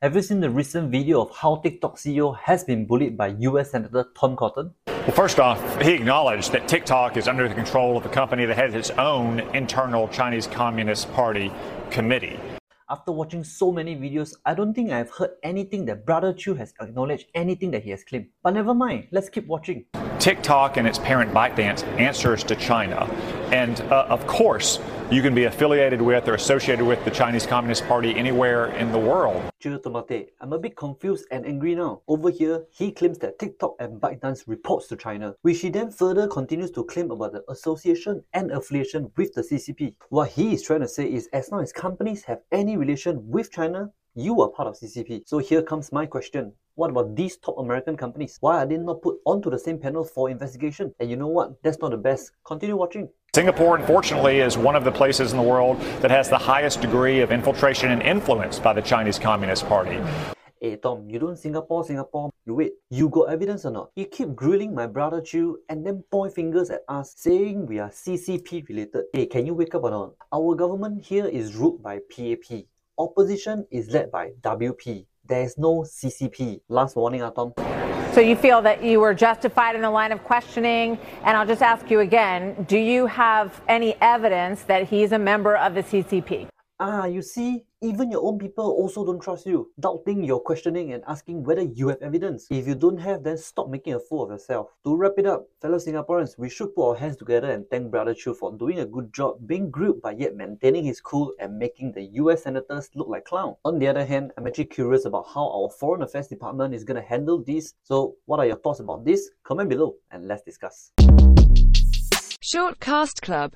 Have you seen the recent video of how TikTok CEO has been bullied by US Senator Tom Cotton? Well, first off, he acknowledged that TikTok is under the control of a company that has its own internal Chinese Communist Party committee. After watching so many videos, I don't think I've heard anything that Brother Chew has acknowledged anything that he has claimed. But never mind, let's keep watching. TikTok and its parent ByteDance answers to China. And uh, of course, you can be affiliated with or associated with the Chinese Communist Party anywhere in the world. I'm a bit confused and angry now. Over here, he claims that TikTok and ByteDance reports to China, which he then further continues to claim about the association and affiliation with the CCP. What he is trying to say is as long as companies have any relation with China, you are part of CCP. So here comes my question. What about these top American companies? Why are they not put onto the same panel for investigation? And you know what? That's not the best. Continue watching. Singapore, unfortunately, is one of the places in the world that has the highest degree of infiltration and influence by the Chinese Communist Party. Hey Tom, you don't Singapore, Singapore. You wait, you got evidence or not? You keep grilling my brother Chew and then point fingers at us saying we are CCP related. Hey, can you wake up or not? Our government here is ruled by PAP. Opposition is led by WP. There is no CCP. Last warning, ah, Tom. So you feel that you were justified in the line of questioning. And I'll just ask you again do you have any evidence that he's a member of the CCP? Ah, you see, even your own people also don't trust you, doubting your questioning and asking whether you have evidence. If you don't have, then stop making a fool of yourself. To wrap it up, fellow Singaporeans, we should put our hands together and thank Brother Chew for doing a good job being grilled but yet maintaining his cool and making the US senators look like clowns. On the other hand, I'm actually curious about how our Foreign Affairs Department is going to handle this. So, what are your thoughts about this? Comment below and let's discuss. Shortcast Club